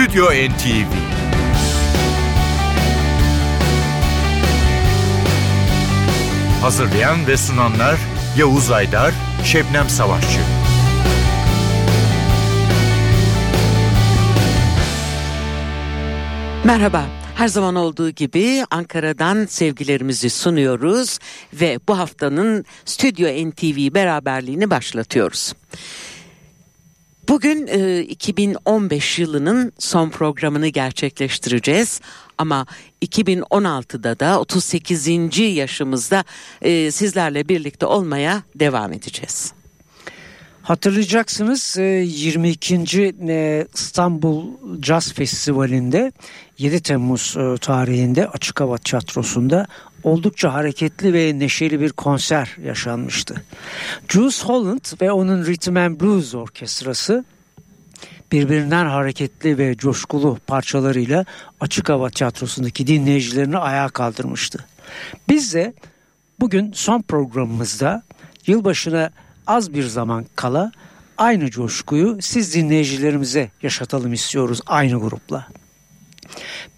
Stüdyo NTV Hazırlayan ve sunanlar Yavuz Aydar, Şebnem Savaşçı. Merhaba. Her zaman olduğu gibi Ankara'dan sevgilerimizi sunuyoruz ve bu haftanın Stüdyo NTV beraberliğini başlatıyoruz. Bugün e, 2015 yılının son programını gerçekleştireceğiz ama 2016'da da 38. yaşımızda e, sizlerle birlikte olmaya devam edeceğiz. Hatırlayacaksınız 22. E, İstanbul Jazz Festivali'nde 7 Temmuz e, tarihinde Açık Hava Tiyatrosu'nda oldukça hareketli ve neşeli bir konser yaşanmıştı. Jules Holland ve onun Rhythm and Blues Orkestrası birbirinden hareketli ve coşkulu parçalarıyla Açık Hava Tiyatrosu'ndaki dinleyicilerini ayağa kaldırmıştı. Biz de bugün son programımızda yılbaşına az bir zaman kala aynı coşkuyu siz dinleyicilerimize yaşatalım istiyoruz aynı grupla.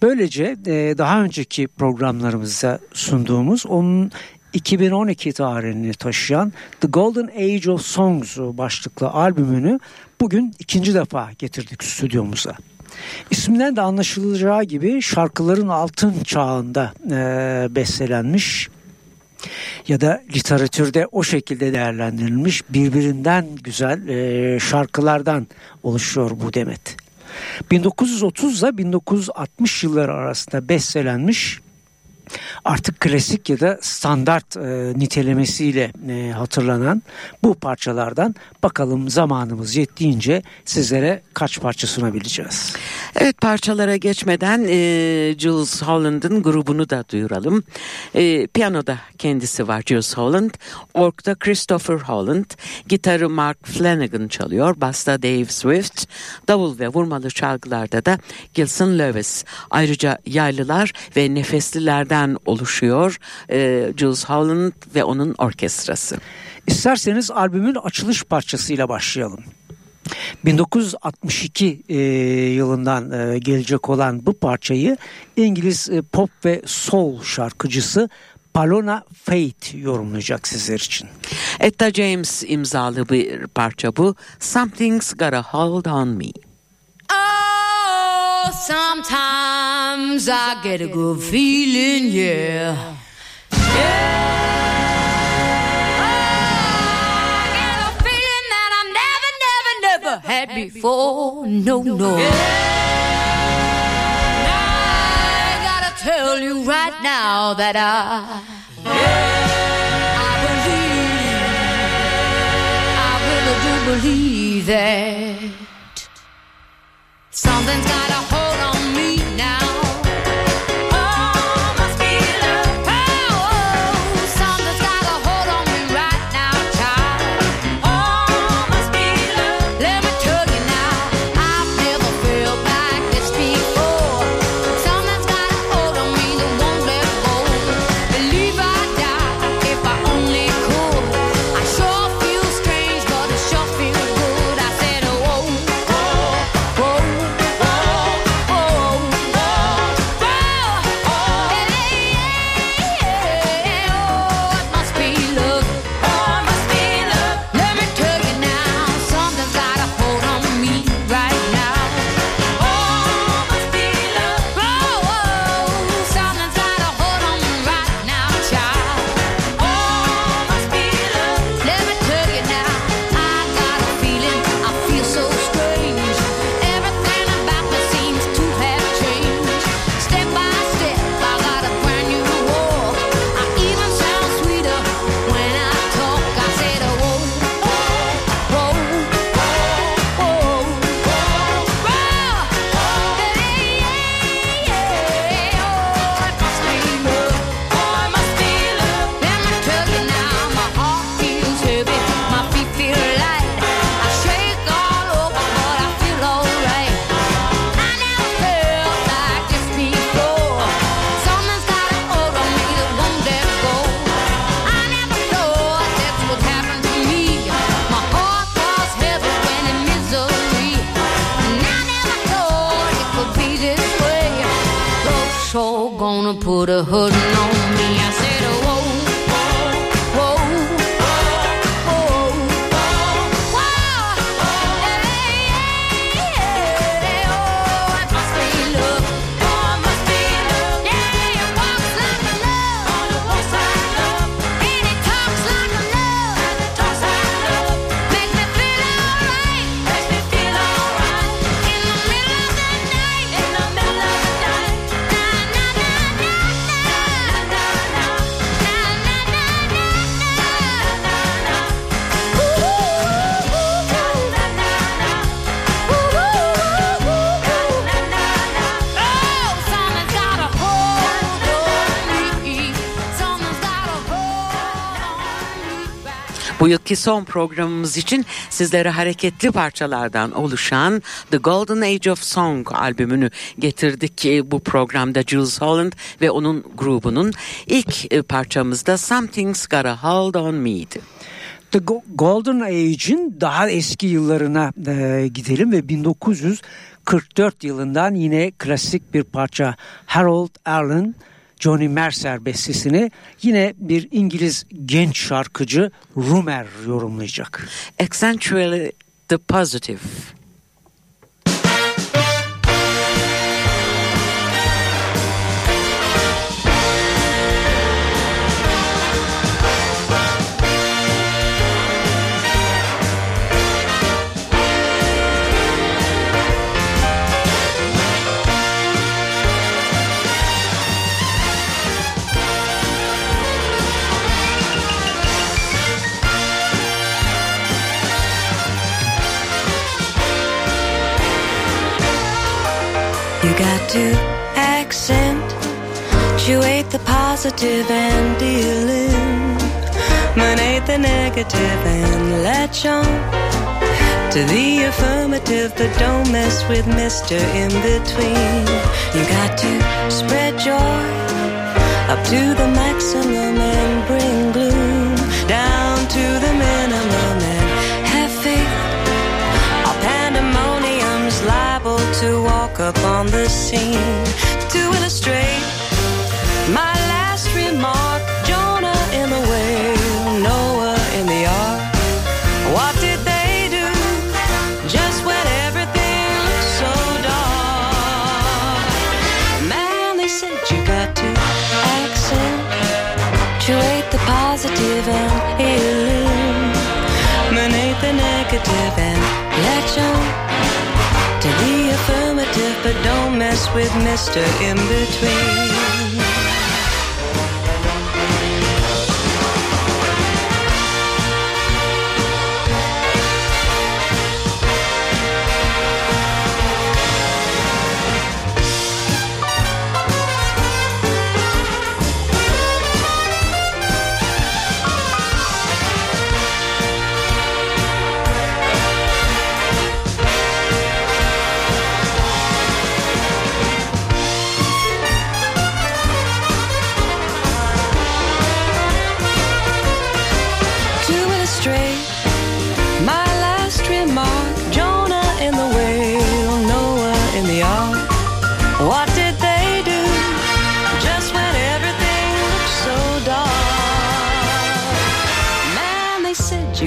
Böylece e, daha önceki programlarımızda sunduğumuz onun 2012 tarihini taşıyan The Golden Age of Songs başlıklı albümünü bugün ikinci defa getirdik stüdyomuza. İsminden de anlaşılacağı gibi şarkıların altın çağında e, bestelenmiş ya da literatürde o şekilde değerlendirilmiş birbirinden güzel e, şarkılardan oluşuyor bu demet. 1930 ile 1960 yılları arasında bestelenmiş artık klasik ya da standart e, nitelemesiyle e, hatırlanan bu parçalardan bakalım zamanımız yettiğince sizlere kaç parça sunabileceğiz. Evet parçalara geçmeden e, Jules Holland'ın grubunu da duyuralım. E, piyanoda kendisi var Jules Holland, orkta Christopher Holland, gitarı Mark Flanagan çalıyor, basta Dave Swift, davul ve vurmalı çalgılarda da Gilson Lewis. Ayrıca yaylılar ve nefeslilerden oluşuyor e, Jules Holland ve onun orkestrası. İsterseniz albümün açılış parçasıyla başlayalım. 1962 e, yılından e, gelecek olan bu parçayı İngiliz e, pop ve soul şarkıcısı Palona Faith yorumlayacak sizler için. Etta James imzalı bir parça bu. Something's Got a Hold on Me. Oh, sometimes I get a good feeling, yeah. Yeah. Oh, I get a feeling that I never, never, never had before. No, no. I gotta tell you right now that I, I believe, I really do believe that something's gotta yılki son programımız için sizlere hareketli parçalardan oluşan The Golden Age of Song albümünü getirdik ki bu programda Jules Holland ve onun grubunun ilk e, parçamızda Something's Got a Hold on Me'di. The Go- Golden Age'in daha eski yıllarına e, gidelim ve 1944 yılından yine klasik bir parça Harold Arlen Johnny Mercer bestesini yine bir İngiliz genç şarkıcı Rumer yorumlayacak. Accentually the Positive. To accentuate the positive and eliminate the negative and latch on to the affirmative, but don't mess with Mr. In Between. You got to spread joy up to the maximum and bring gloom scene to illustrate my last remark. Jonah in the whale, Noah in the ark. What did they do? Just when everything looked so dark. Man, they said you got to accentuate the positive and eliminate the negative and to the with Mr. In Between.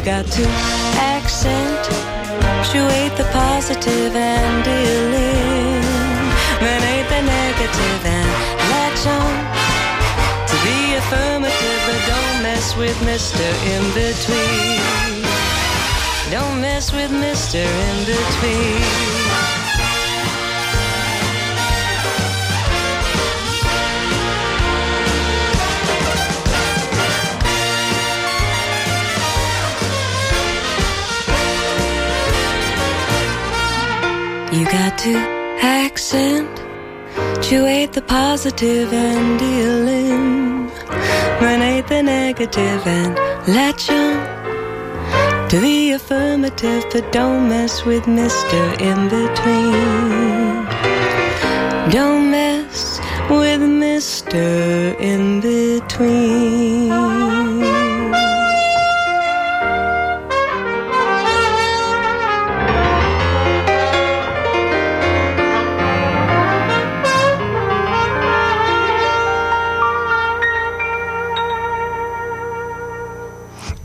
Got to accentuate the positive and eliminate the negative and latch on to be affirmative, but don't mess with Mr. In Between. Don't mess with Mr. In Between. To accentuate the positive and deal in, eliminate the negative and latch on to the affirmative, but don't mess with Mr. In Between. Don't mess with Mr. In Between.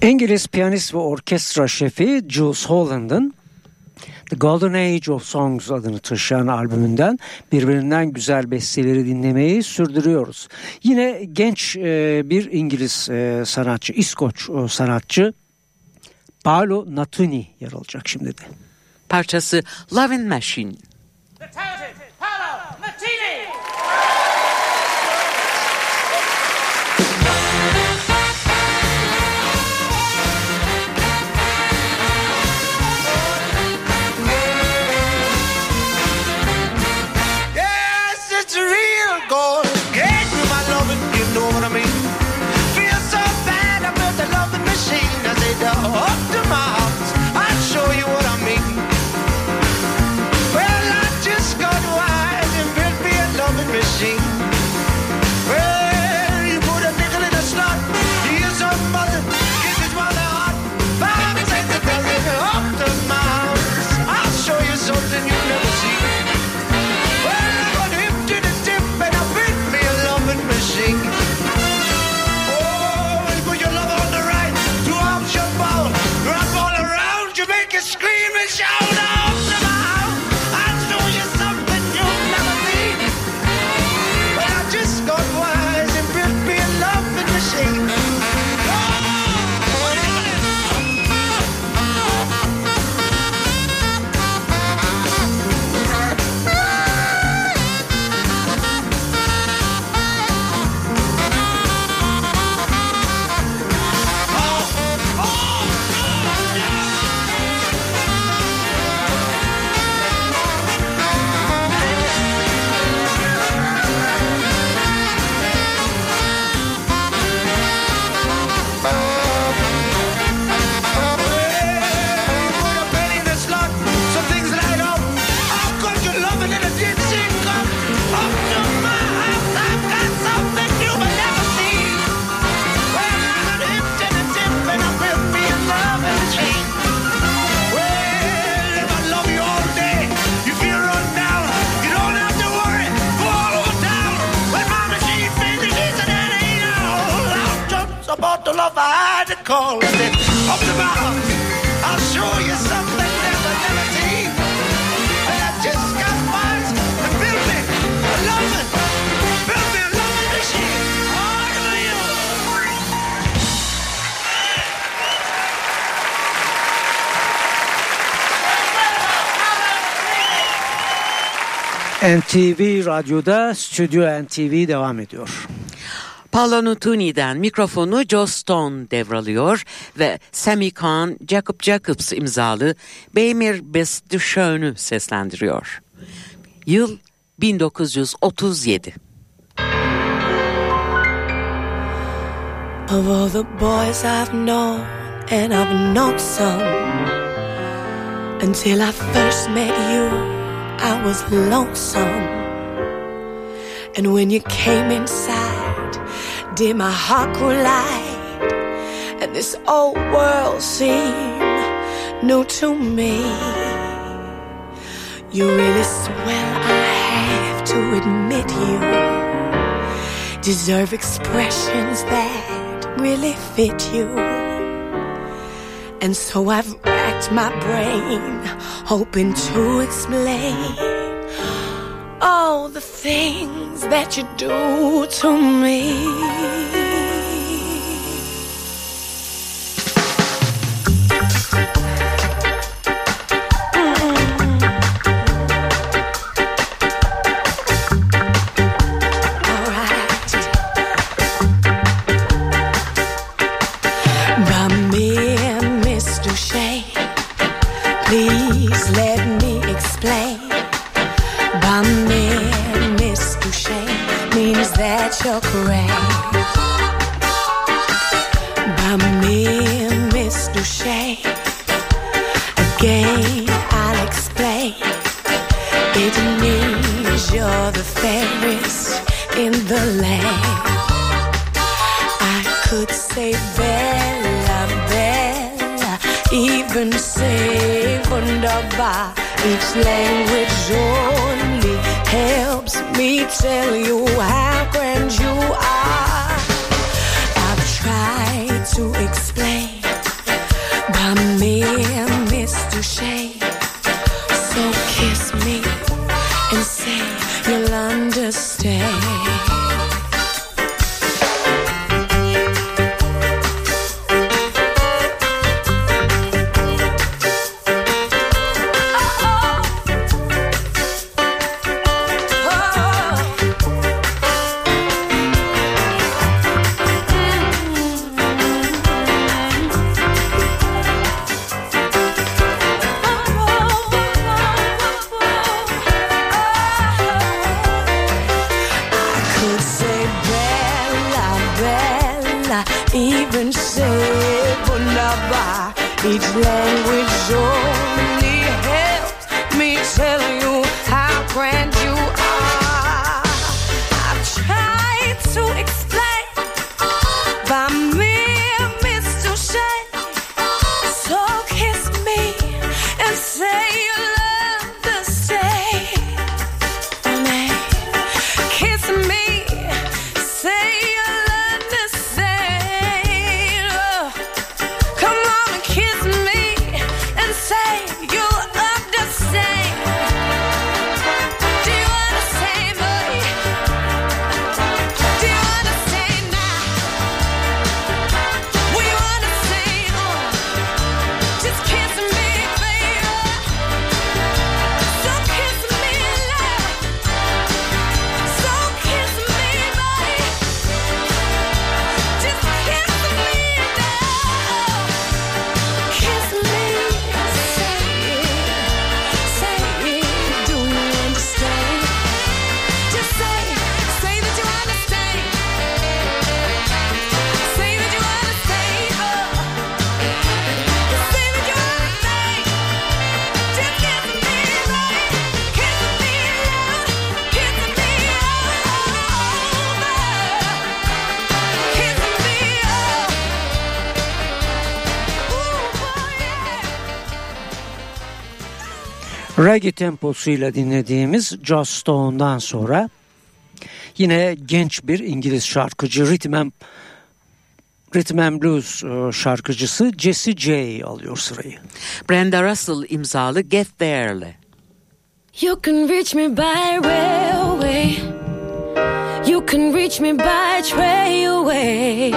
İngiliz piyanist ve orkestra şefi Jules Holland'ın The Golden Age of Songs adını taşıyan albümünden birbirinden güzel besteleri dinlemeyi sürdürüyoruz. Yine genç e, bir İngiliz e, sanatçı, İskoç e, sanatçı Paolo Natuni yer alacak şimdi de. Parçası Lovin' Machine. The NTV Radyo'da Stüdyo NTV devam ediyor. Paolo Nutini'den mikrofonu Joe Stone devralıyor ve Sammy Kahn, Jacob Jacobs imzalı Beymir Bestüşön'ü seslendiriyor. Yıl 1937. Of all the boys I've known and I've known some Until I first met you I was lonesome. And when you came inside, did my heart collide? And this old world seemed new to me. You really swell, I have to admit you deserve expressions that really fit you. And so I've hurts my brain, hoping to explain all the things that you do to me. you have. Reggae temposuyla dinlediğimiz Joss Stone'dan sonra yine genç bir İngiliz şarkıcı Rhythm and, Rhythm and Blues e, şarkıcısı Jesse J alıyor sırayı. Brenda Russell imzalı Get There'le. You can reach me by railway. You can reach me by trailway.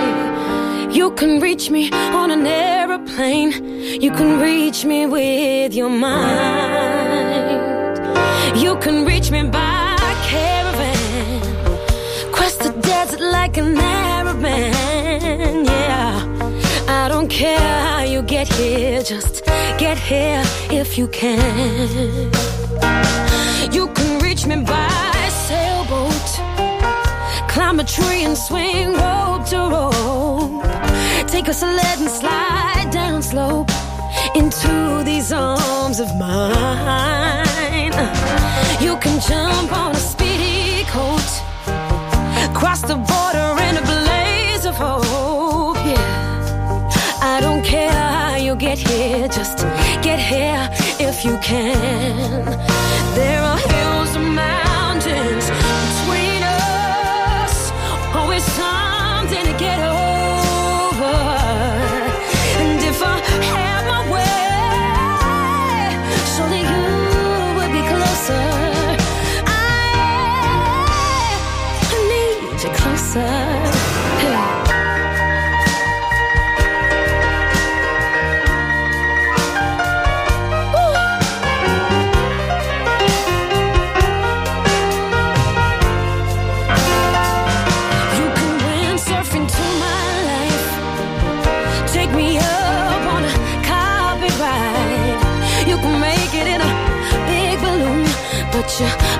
You can reach me on an aeroplane. You can reach me with your mind. You can reach me by caravan. Cross the desert like an Arab man. Yeah. I don't care how you get here, just get here if you can. You can reach me by sailboat, climb a tree and swing rope to rope. Take a sled and slide down slope into these arms of mine. You can jump on a speedy coat, cross the border in a blaze of hope. Yeah. I don't care how you get here, just get here if you can. There are hills and mountains but you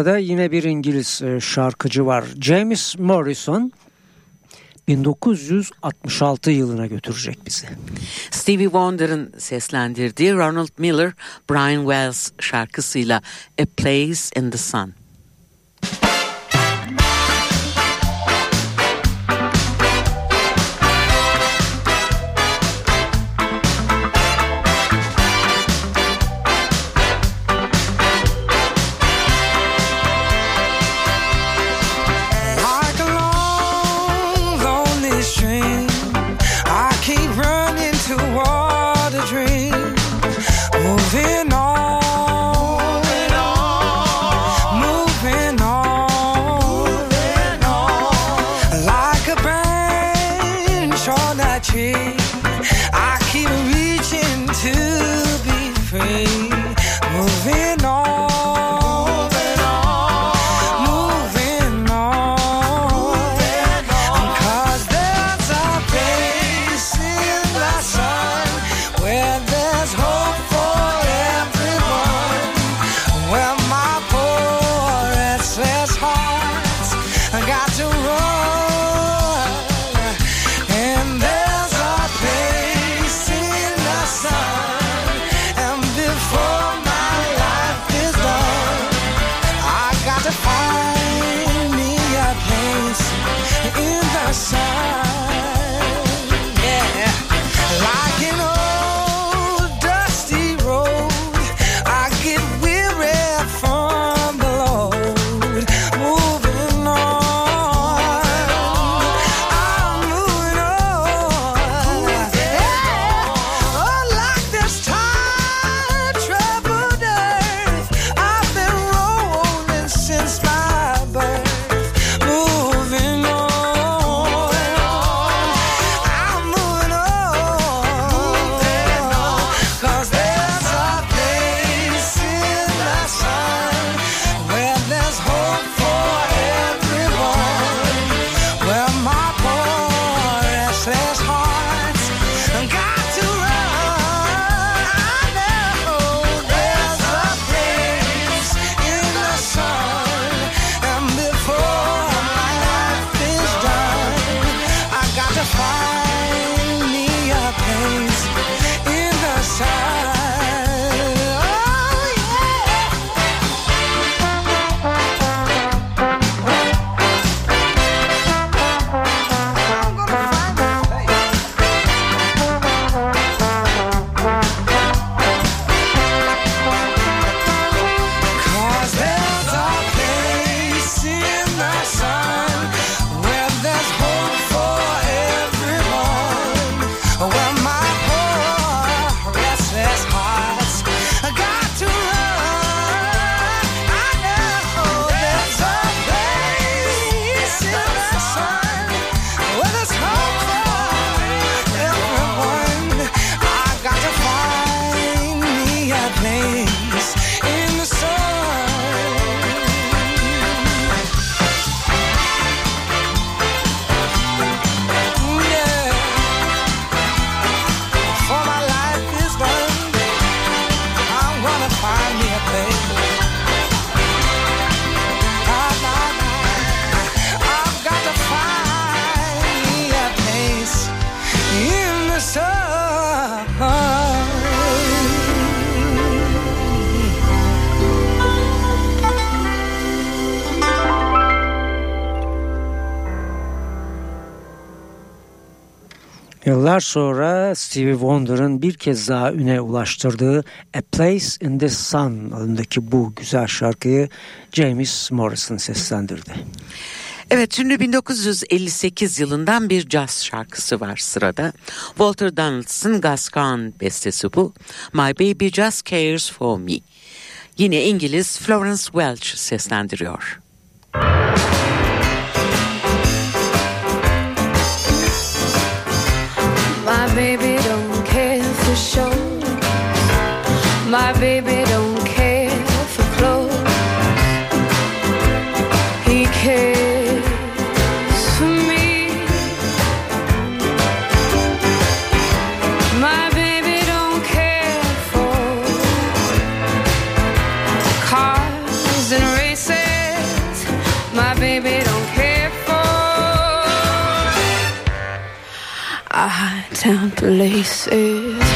sırada yine bir İngiliz e, şarkıcı var. James Morrison 1966 yılına götürecek bizi. Stevie Wonder'ın seslendirdiği Ronald Miller, Brian Wells şarkısıyla A Place in the Sun. Yıllar sonra Stevie Wonder'ın bir kez daha üne ulaştırdığı A Place in the Sun adındaki bu güzel şarkıyı James Morrison seslendirdi. Evet şimdi 1958 yılından bir caz şarkısı var sırada. Walter Donaldson Gascon bestesi bu. My Baby Just Cares For Me. Yine İngiliz Florence Welch seslendiriyor. Müzik baby don't care for show My baby. down places.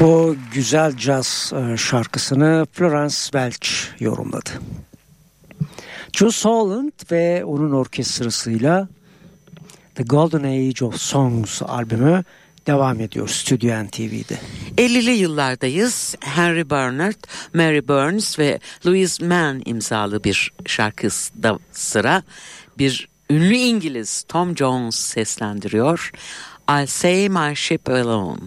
Bu güzel caz e, şarkısını Florence Welch yorumladı. Jules Holland ve onun orkestrasıyla The Golden Age of Songs albümü devam ediyor Stüdyo NTV'de. 50'li yıllardayız. Henry Bernard, Mary Burns ve Louise Mann imzalı bir şarkıda sıra. Bir ünlü İngiliz Tom Jones seslendiriyor. I'll say my ship alone.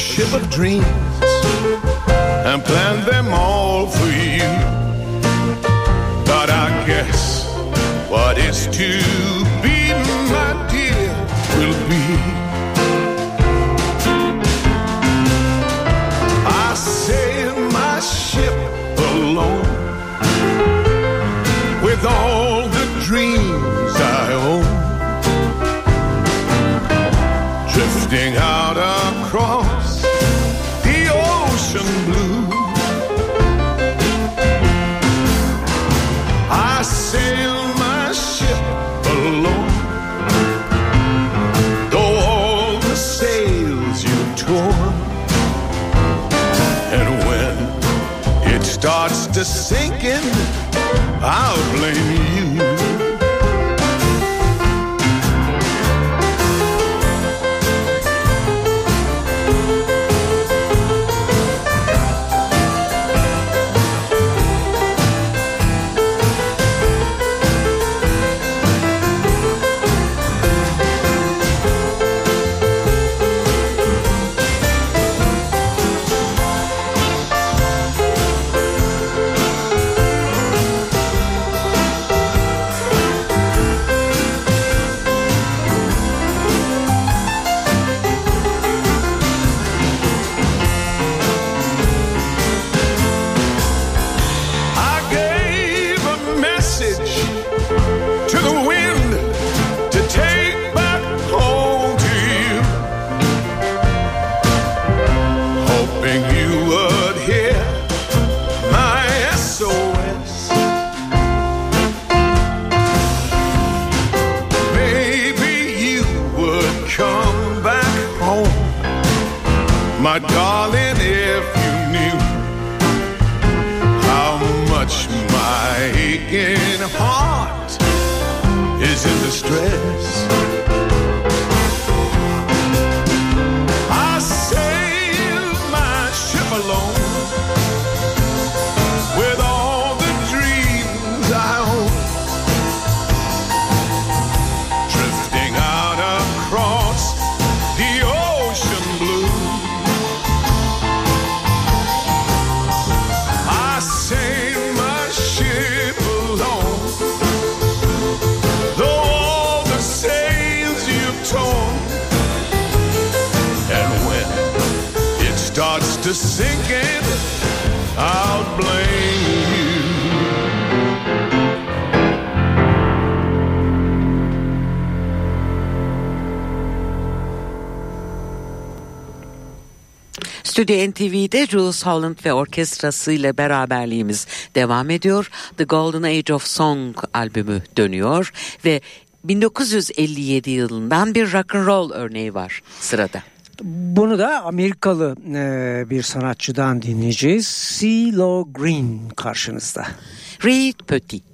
ship of dreams and planned them all for you. But I guess what is too Şimdi NTV'de Jules Holland ve orkestrası ile beraberliğimiz devam ediyor. The Golden Age of Song albümü dönüyor ve 1957 yılından bir rock and roll örneği var sırada. Bunu da Amerikalı e, bir sanatçıdan dinleyeceğiz. CeeLo Green karşınızda. Reed Petit.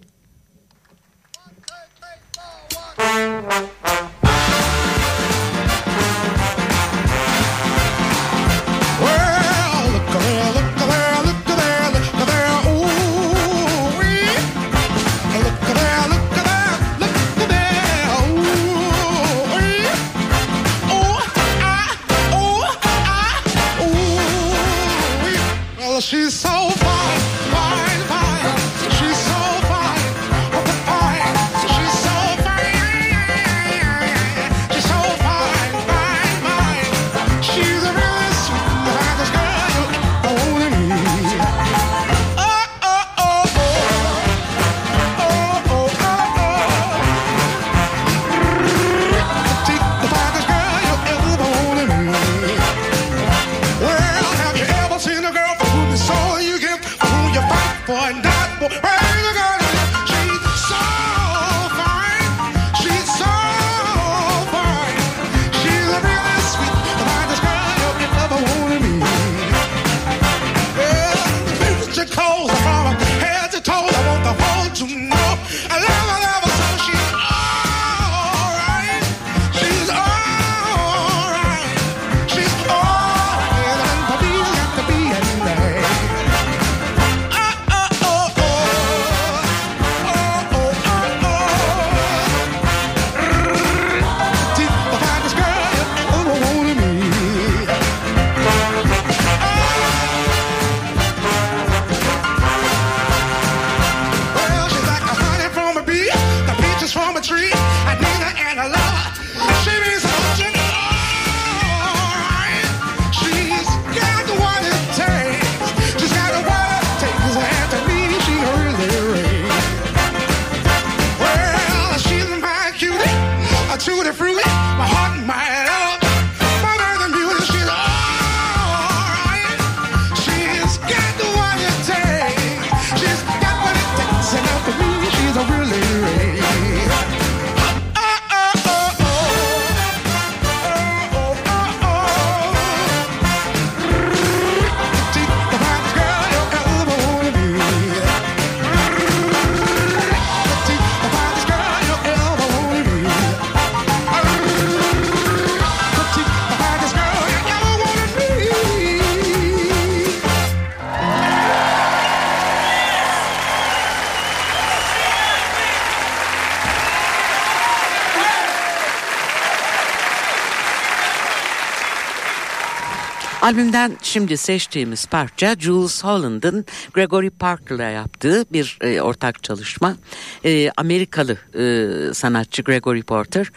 Albümden şimdi seçtiğimiz parça Jules Holland'ın Gregory Parker'la yaptığı bir e, ortak çalışma. E, Amerikalı e, sanatçı Gregory Porter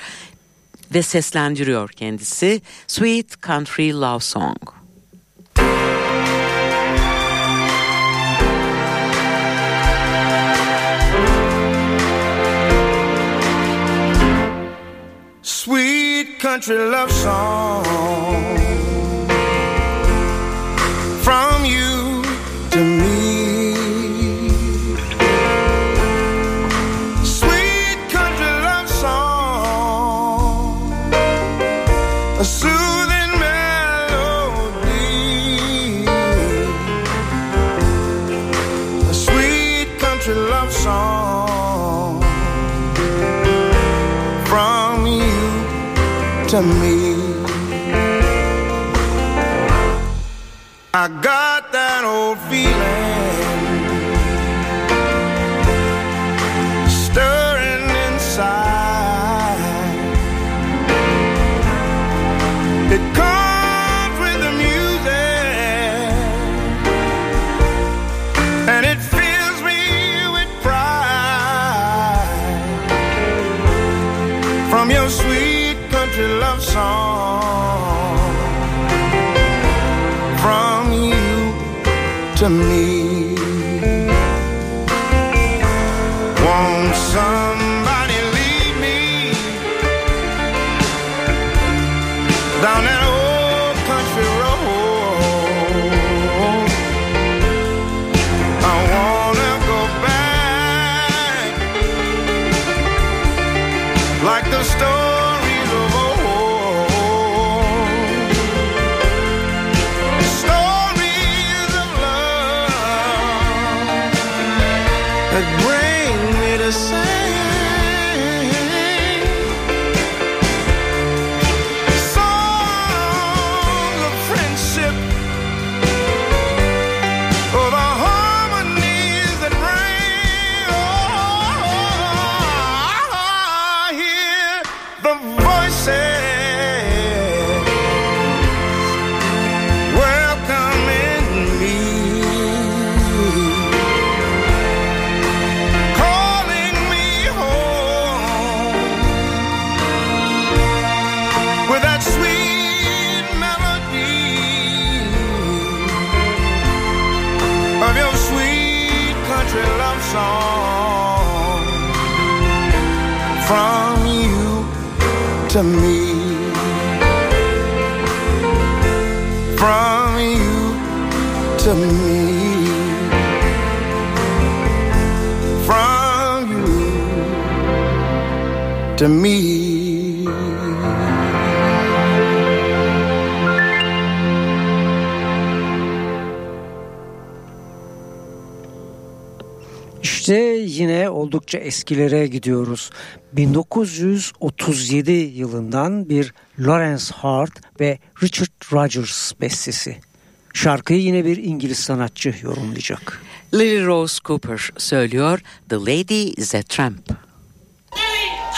ve seslendiriyor kendisi Sweet Country Love Song. Sweet country love song from you. God. to me. to me from you to me. From you to me. yine oldukça eskilere gidiyoruz. 1937 yılından bir Lawrence Hart ve Richard Rogers bestesi. Şarkıyı yine bir İngiliz sanatçı yorumlayacak. Lily Rose Cooper söylüyor The Lady is a Tramp. Lily!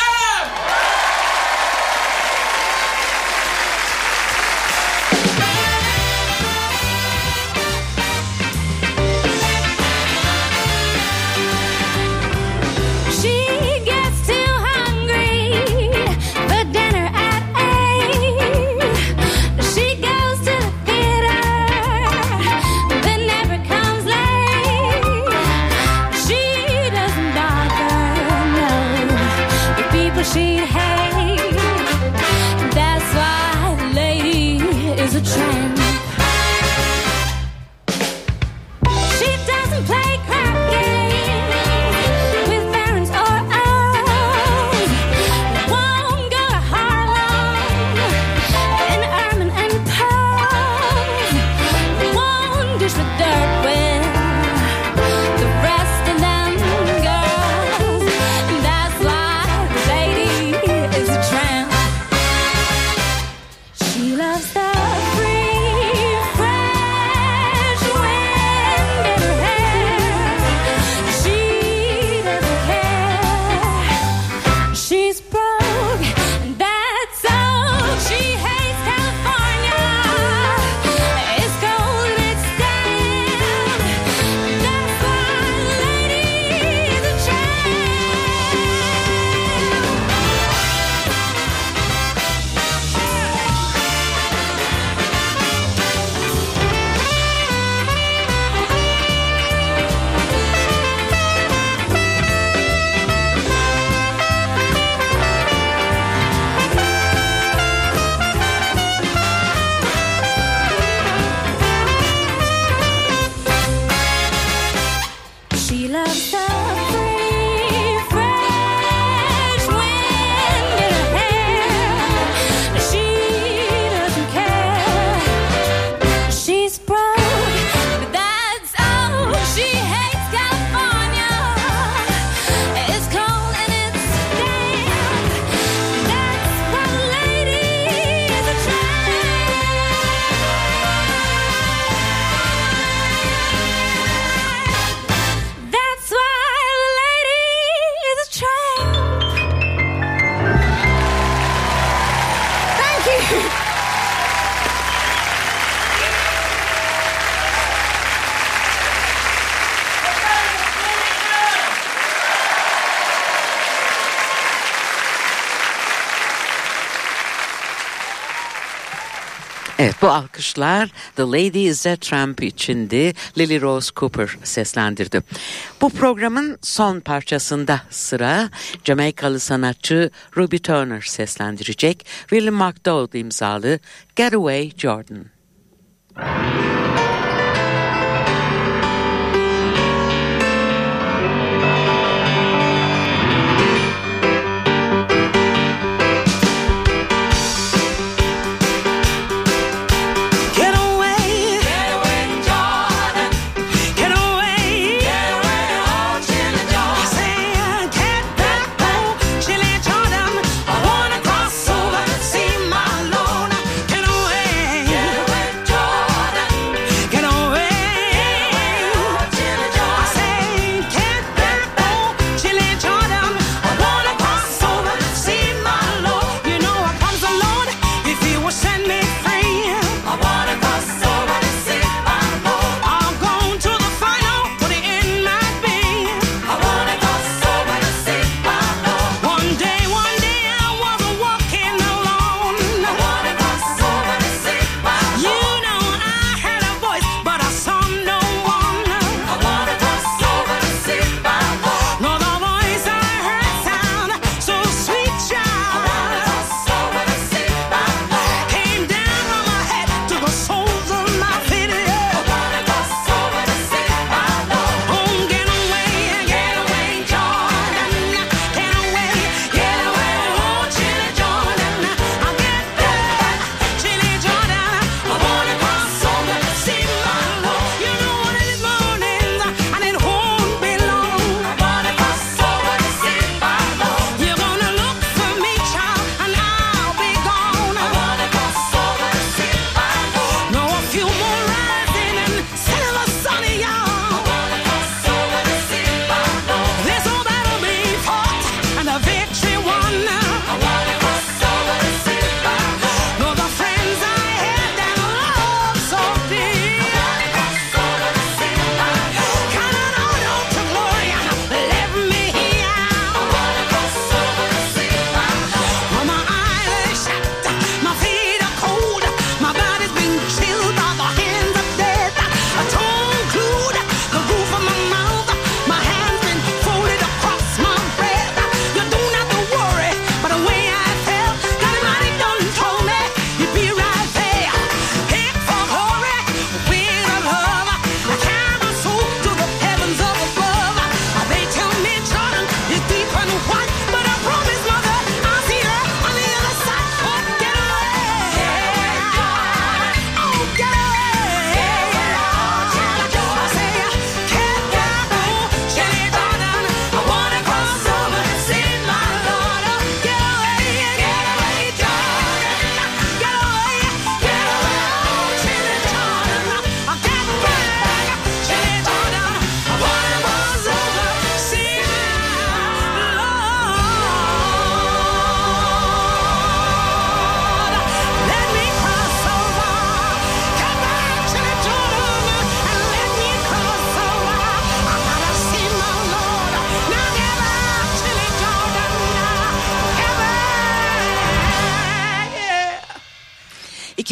Bu alkışlar The Lady is a Tramp içindi. Lily Rose Cooper seslendirdi. Bu programın son parçasında sıra Jamaikalı sanatçı Ruby Turner seslendirecek. William McDowell imzalı Getaway Jordan. Thank.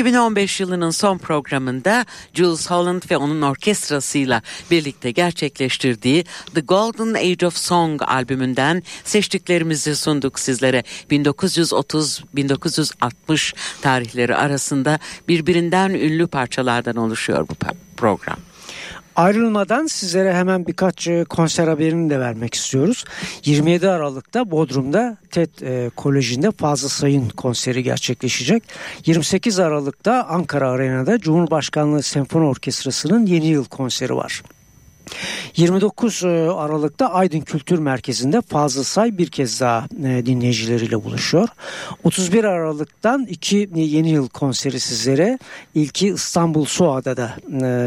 2015 yılının son programında Jules Holland ve onun orkestrasıyla birlikte gerçekleştirdiği The Golden Age of Song albümünden seçtiklerimizi sunduk sizlere. 1930-1960 tarihleri arasında birbirinden ünlü parçalardan oluşuyor bu program. Ayrılmadan sizlere hemen birkaç e, konser haberini de vermek istiyoruz. 27 Aralık'ta Bodrum'da TED e, Koleji'nde Fazıl Say'ın konseri gerçekleşecek. 28 Aralık'ta Ankara Arena'da Cumhurbaşkanlığı Senfoni Orkestrası'nın yeni yıl konseri var. 29 e, Aralık'ta Aydın Kültür Merkezi'nde Fazıl Say bir kez daha e, dinleyicileriyle buluşuyor. 31 Aralık'tan iki e, yeni yıl konseri sizlere. İlki İstanbul Suada'da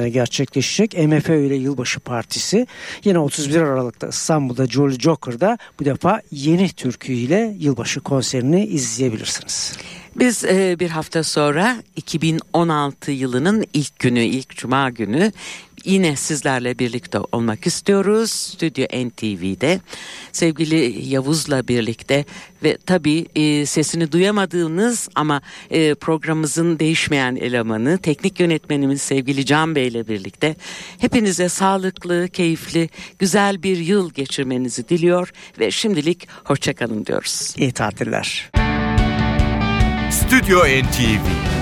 gerçekleşecek. MFÖ ile Yılbaşı Partisi. Yine 31 Aralık'ta İstanbul'da Jolly Joker'da bu defa yeni türkü ile yılbaşı konserini izleyebilirsiniz. Biz e, bir hafta sonra 2016 yılının ilk günü, ilk cuma günü yine sizlerle birlikte olmak istiyoruz. Stüdyo NTV'de sevgili Yavuz'la birlikte ve tabii e, sesini duyamadığınız ama e, programımızın değişmeyen elemanı teknik yönetmenimiz sevgili Can Bey ile birlikte hepinize sağlıklı, keyifli, güzel bir yıl geçirmenizi diliyor ve şimdilik hoşçakalın diyoruz. İyi tatiller. Stüdyo NTV